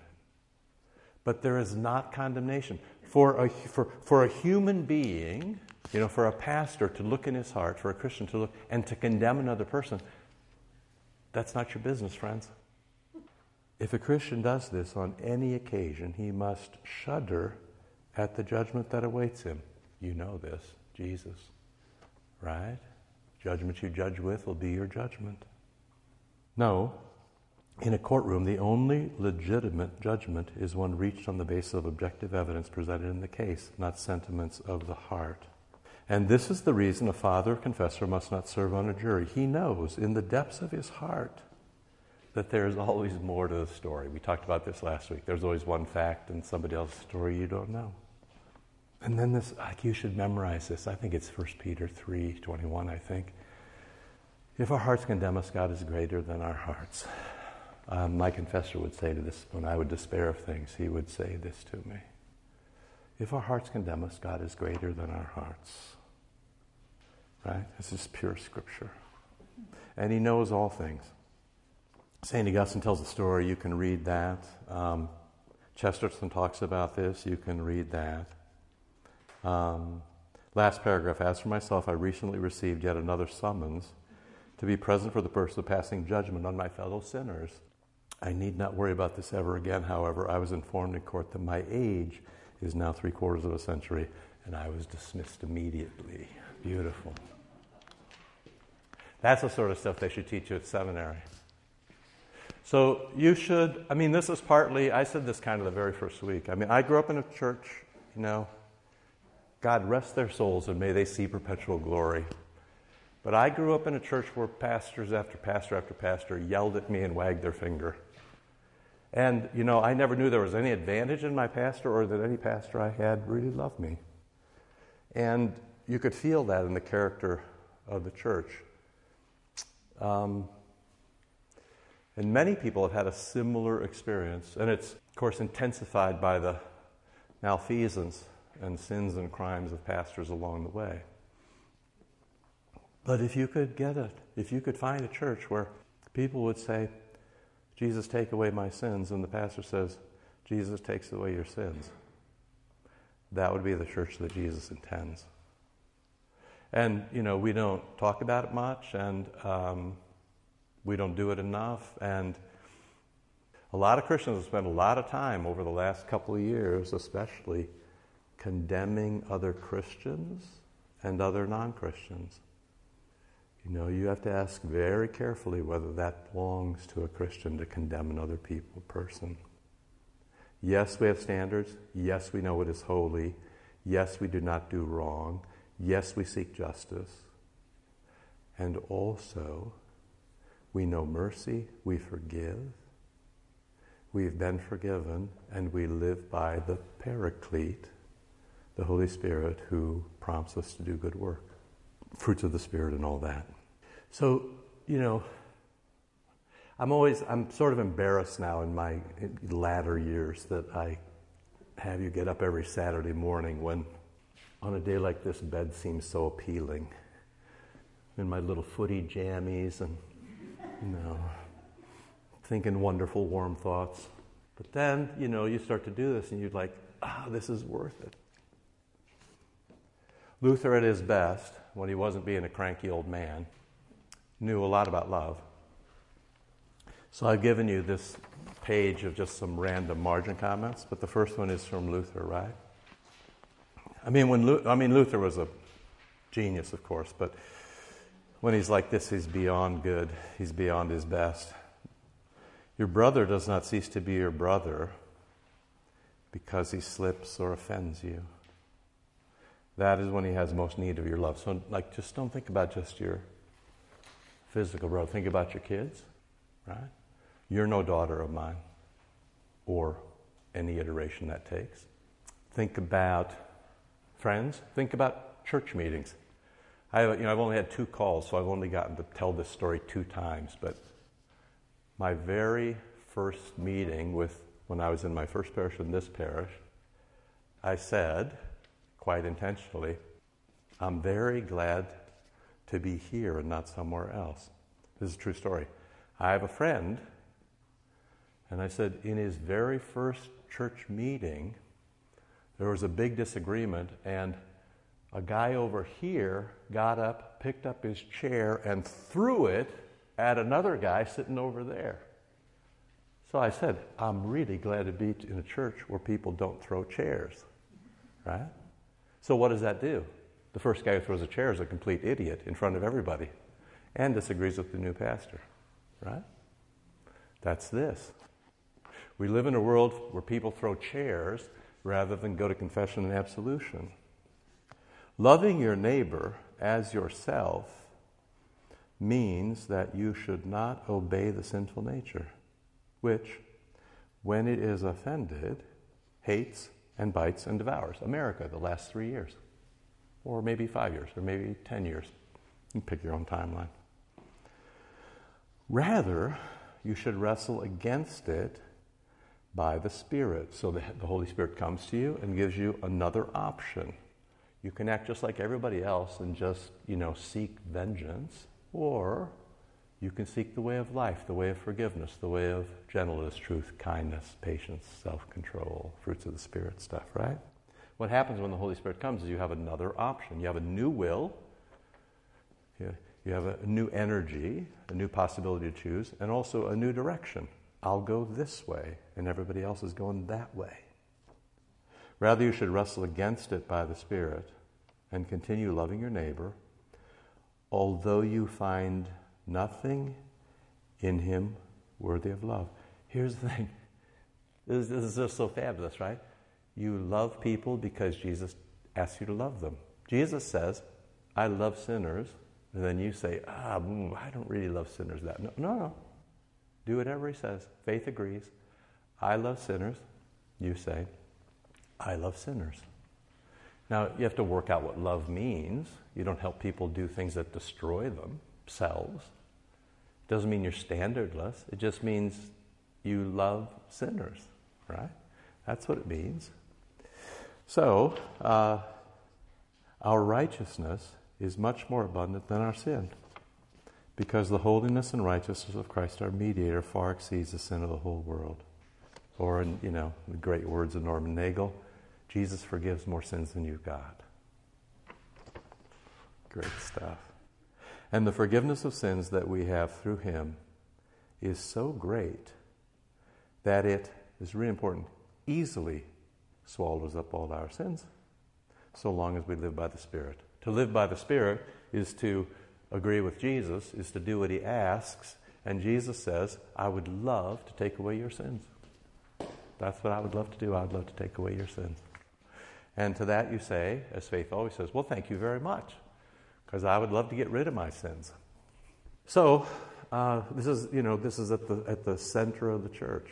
But there is not condemnation. For a, for, for a human being, you know, for a pastor to look in his heart, for a Christian to look and to condemn another person, that's not your business, friends. If a Christian does this on any occasion, he must shudder at the judgment that awaits him. You know this, Jesus, right? Judgment you judge with will be your judgment. No, in a courtroom, the only legitimate judgment is one reached on the basis of objective evidence presented in the case, not sentiments of the heart. And this is the reason a father or confessor must not serve on a jury. He knows in the depths of his heart that there's always more to the story. We talked about this last week. There's always one fact in somebody else's story you don't know. And then this, like you should memorize this. I think it's 1 Peter 3 21, I think. If our hearts condemn us, God is greater than our hearts. Um, my confessor would say to this when I would despair of things, he would say this to me. If our hearts condemn us, God is greater than our hearts. Right? This is pure scripture. And he knows all things. St. Augustine tells a story. You can read that. Um, Chesterton talks about this. You can read that. Um, last paragraph. As for myself, I recently received yet another summons to be present for the purpose of passing judgment on my fellow sinners. I need not worry about this ever again, however. I was informed in court that my age is now three quarters of a century, and I was dismissed immediately. Beautiful. That's the sort of stuff they should teach you at seminary. So you should, I mean, this is partly, I said this kind of the very first week. I mean, I grew up in a church, you know, God rest their souls and may they see perpetual glory. But I grew up in a church where pastors after pastor after pastor yelled at me and wagged their finger. And, you know, I never knew there was any advantage in my pastor or that any pastor I had really loved me. And you could feel that in the character of the church. Um, and many people have had a similar experience, and it's, of course, intensified by the malfeasance and sins and crimes of pastors along the way. But if you could get it, if you could find a church where people would say, Jesus, take away my sins, and the pastor says, Jesus takes away your sins. That would be the church that Jesus intends. And, you know, we don't talk about it much, and um, we don't do it enough. And a lot of Christians have spent a lot of time over the last couple of years, especially, condemning other Christians and other non Christians. You know, you have to ask very carefully whether that belongs to a Christian to condemn another people person. Yes, we have standards. Yes, we know what is holy. Yes, we do not do wrong. Yes, we seek justice. And also, we know mercy, we forgive, we've been forgiven, and we live by the Paraclete, the Holy Spirit, who prompts us to do good work, fruits of the Spirit, and all that. So, you know, I'm always, I'm sort of embarrassed now in my latter years that I have you get up every Saturday morning when, on a day like this, bed seems so appealing. In my little footy jammies and, you know, thinking wonderful, warm thoughts. But then, you know, you start to do this and you're like, ah, this is worth it. Luther, at his best, when he wasn't being a cranky old man, knew a lot about love. So I've given you this page of just some random margin comments, but the first one is from Luther, right? I mean, when I mean Luther was a genius, of course, but when he's like this, he's beyond good. He's beyond his best. Your brother does not cease to be your brother because he slips or offends you. That is when he has most need of your love. So, like, just don't think about just your physical brother. Think about your kids, right? You're no daughter of mine, or any iteration that takes. Think about friends. Think about church meetings. I you know, I've only had two calls, so I've only gotten to tell this story two times. But my very first meeting with, when I was in my first parish in this parish, I said, quite intentionally, I'm very glad to be here and not somewhere else. This is a true story. I have a friend and I said, in his very first church meeting, there was a big disagreement, and a guy over here got up, picked up his chair, and threw it at another guy sitting over there. So I said, I'm really glad to be in a church where people don't throw chairs, right? So what does that do? The first guy who throws a chair is a complete idiot in front of everybody and disagrees with the new pastor, right? That's this. We live in a world where people throw chairs rather than go to confession and absolution. Loving your neighbor as yourself means that you should not obey the sinful nature, which, when it is offended, hates and bites and devours. America, the last three years, or maybe five years, or maybe 10 years. You pick your own timeline. Rather, you should wrestle against it by the Spirit. So the, the Holy Spirit comes to you and gives you another option. You can act just like everybody else and just, you know, seek vengeance, or you can seek the way of life, the way of forgiveness, the way of gentleness, truth, kindness, patience, self control, fruits of the Spirit stuff, right? What happens when the Holy Spirit comes is you have another option. You have a new will, you have a new energy, a new possibility to choose, and also a new direction. I'll go this way, and everybody else is going that way. Rather, you should wrestle against it by the Spirit and continue loving your neighbor, although you find nothing in him worthy of love. Here's the thing this, is just so fabulous, right? You love people because Jesus asks you to love them. Jesus says, I love sinners. And then you say, ah, mm, I don't really love sinners that. No, no, no. Do whatever he says. Faith agrees. I love sinners. You say, I love sinners. Now, you have to work out what love means. You don't help people do things that destroy themselves. It doesn't mean you're standardless. It just means you love sinners, right? That's what it means. So, uh, our righteousness is much more abundant than our sin because the holiness and righteousness of Christ our mediator far exceeds the sin of the whole world. Or, in, you know, the great words of Norman Nagel, Jesus forgives more sins than you've got. Great stuff. And the forgiveness of sins that we have through him is so great that it is really important, easily swallows up all our sins, so long as we live by the Spirit. To live by the Spirit is to agree with Jesus, is to do what he asks, and Jesus says, I would love to take away your sins. That's what I would love to do. I would love to take away your sins. And to that you say, as faith always says, well, thank you very much, because I would love to get rid of my sins. So, uh, this is, you know, this is at the, at the center of the church.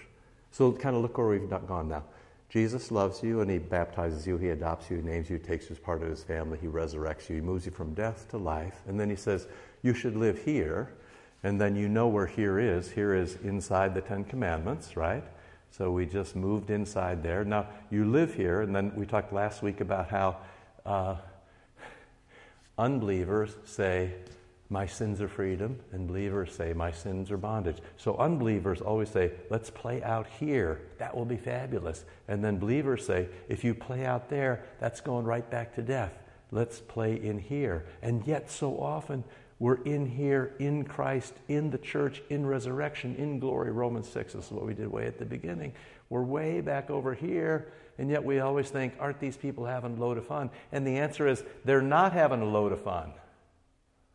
So kind of look where we've gone now. Jesus loves you and he baptizes you, he adopts you, he names you, takes you as part of his family, he resurrects you, he moves you from death to life, and then he says, You should live here, and then you know where here is. Here is inside the Ten Commandments, right? So we just moved inside there. Now, you live here, and then we talked last week about how uh, unbelievers say, My sins are freedom, and believers say, My sins are bondage. So unbelievers always say, Let's play out here. That will be fabulous. And then believers say, If you play out there, that's going right back to death. Let's play in here. And yet, so often, we're in here, in Christ, in the church, in resurrection, in glory. Romans 6 this is what we did way at the beginning. We're way back over here, and yet we always think, aren't these people having a load of fun? And the answer is, they're not having a load of fun.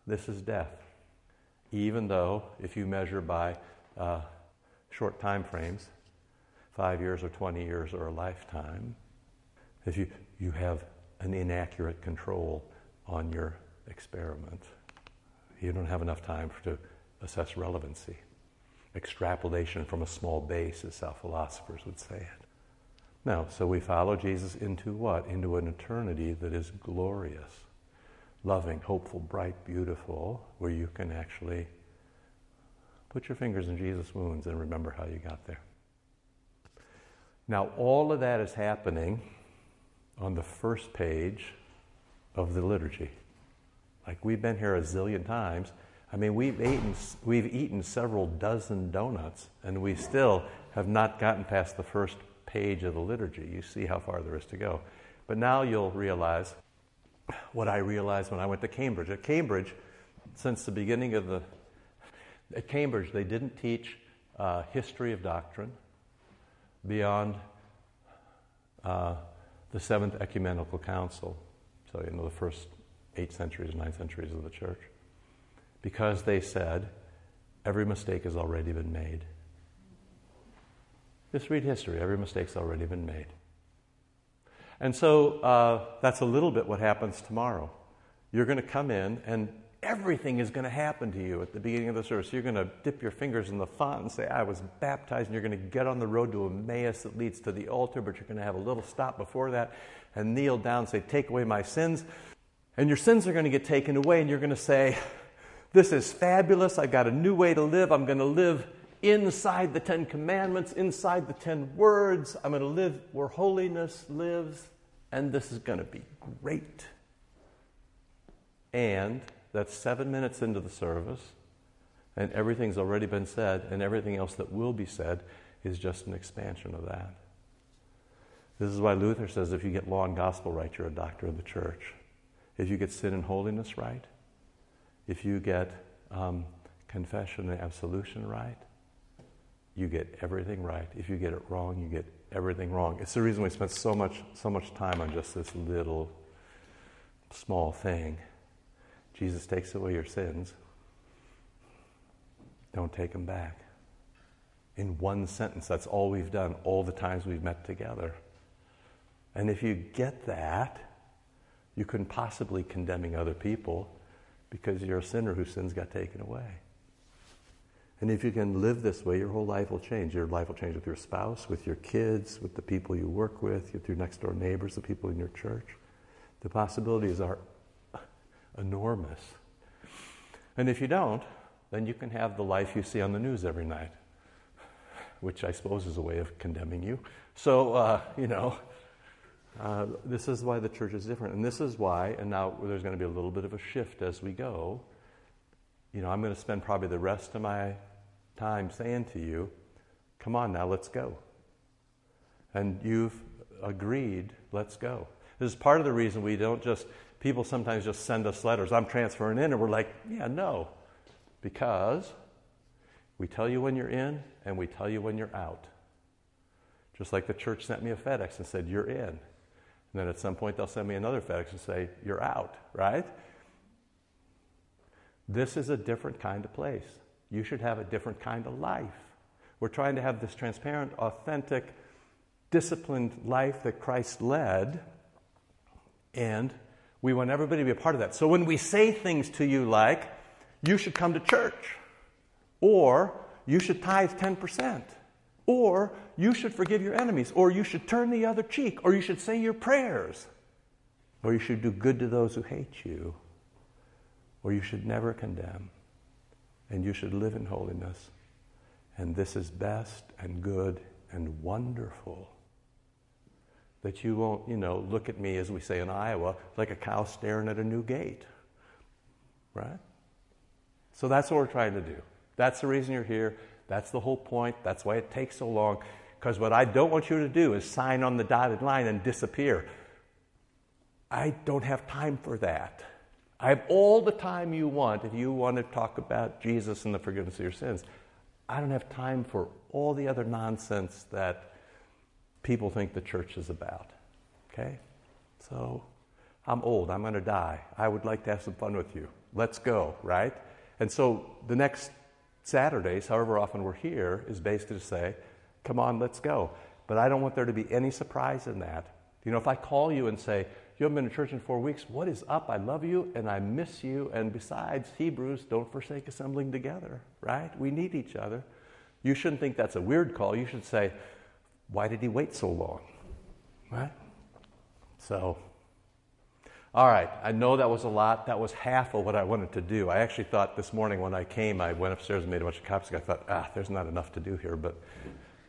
This is death. Even though, if you measure by uh, short time frames, five years or 20 years or a lifetime, if you, you have an inaccurate control on your experiment. You don't have enough time to assess relevancy. Extrapolation from a small base, as our philosophers would say it. No, so we follow Jesus into what? Into an eternity that is glorious, loving, hopeful, bright, beautiful, where you can actually put your fingers in Jesus' wounds and remember how you got there. Now, all of that is happening on the first page of the liturgy. Like we've been here a zillion times. I mean, we've eaten, we've eaten several dozen donuts, and we still have not gotten past the first page of the liturgy. You see how far there is to go. But now you'll realize what I realized when I went to Cambridge. At Cambridge, since the beginning of the at Cambridge, they didn't teach uh, history of doctrine beyond uh, the Seventh Ecumenical Council. So, you know, the first eight centuries, nine centuries of the church. Because they said, every mistake has already been made. Just read history, every mistake's already been made. And so uh, that's a little bit what happens tomorrow. You're going to come in, and everything is going to happen to you at the beginning of the service. You're going to dip your fingers in the font and say, I was baptized, and you're going to get on the road to Emmaus that leads to the altar, but you're going to have a little stop before that and kneel down and say, Take away my sins. And your sins are going to get taken away, and you're going to say, This is fabulous. I've got a new way to live. I'm going to live inside the Ten Commandments, inside the Ten Words. I'm going to live where holiness lives, and this is going to be great. And that's seven minutes into the service, and everything's already been said, and everything else that will be said is just an expansion of that. This is why Luther says if you get law and gospel right, you're a doctor of the church. If you get sin and holiness right, if you get um, confession and absolution right, you get everything right. If you get it wrong, you get everything wrong. It's the reason we spend so much, so much time on just this little small thing. Jesus takes away your sins. Don't take them back. In one sentence, that's all we've done all the times we've met together. And if you get that, you couldn't possibly condemning other people because you're a sinner whose sins got taken away. And if you can live this way, your whole life will change. Your life will change with your spouse, with your kids, with the people you work with, with your next door neighbors, the people in your church. The possibilities are (laughs) enormous. And if you don't, then you can have the life you see on the news every night, which I suppose is a way of condemning you. So, uh, you know, uh, this is why the church is different. And this is why, and now there's going to be a little bit of a shift as we go. You know, I'm going to spend probably the rest of my time saying to you, come on now, let's go. and you've agreed, let's go. This is part of the reason we don't just, people sometimes just send us letters. I'm transferring in, and we're like, yeah, no. Because we tell you when you're in and we tell you when you're out. Just like the church sent me a FedEx and said, you're in. And then at some point they'll send me another FedEx and say, you're out, right? This is a different kind of place. You should have a different kind of life. We're trying to have this transparent, authentic, disciplined life that Christ led, and we want everybody to be a part of that. So when we say things to you like, you should come to church, or you should tithe 10%, or you should forgive your enemies, or you should turn the other cheek, or you should say your prayers, or you should do good to those who hate you, or you should never condemn, and you should live in holiness. And this is best and good and wonderful. That you won't, you know, look at me, as we say in Iowa, like a cow staring at a new gate. Right? So that's what we're trying to do. That's the reason you're here. That's the whole point. That's why it takes so long. Because what I don't want you to do is sign on the dotted line and disappear. I don't have time for that. I have all the time you want if you want to talk about Jesus and the forgiveness of your sins. I don't have time for all the other nonsense that people think the church is about. Okay? So I'm old. I'm going to die. I would like to have some fun with you. Let's go, right? And so the next Saturdays, however often we're here, is basically to say, come on, let's go. But I don't want there to be any surprise in that. You know, if I call you and say, you haven't been to church in four weeks, what is up? I love you and I miss you. And besides, Hebrews, don't forsake assembling together, right? We need each other. You shouldn't think that's a weird call. You should say, why did he wait so long? Right? So, all right, I know that was a lot. That was half of what I wanted to do. I actually thought this morning when I came, I went upstairs and made a bunch of copies. I thought, ah, there's not enough to do here, but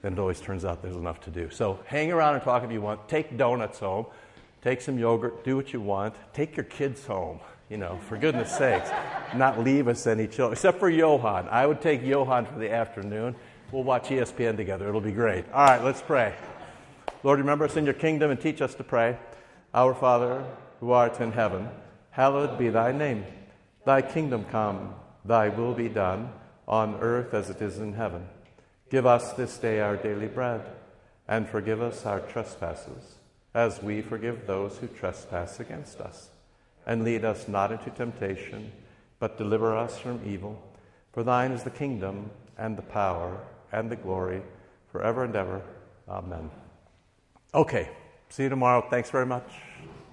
then it always turns out there's enough to do. So hang around and talk if you want. Take donuts home, take some yogurt, do what you want. Take your kids home, you know, for goodness sakes. Not leave us any children, except for Johan. I would take Johan for the afternoon. We'll watch ESPN together. It'll be great. All right, let's pray. Lord, remember us in your kingdom and teach us to pray. Our Father, who art in heaven, hallowed be thy name. Thy kingdom come, thy will be done, on earth as it is in heaven. Give us this day our daily bread, and forgive us our trespasses, as we forgive those who trespass against us. And lead us not into temptation, but deliver us from evil. For thine is the kingdom, and the power, and the glory, forever and ever. Amen. Okay, see you tomorrow. Thanks very much.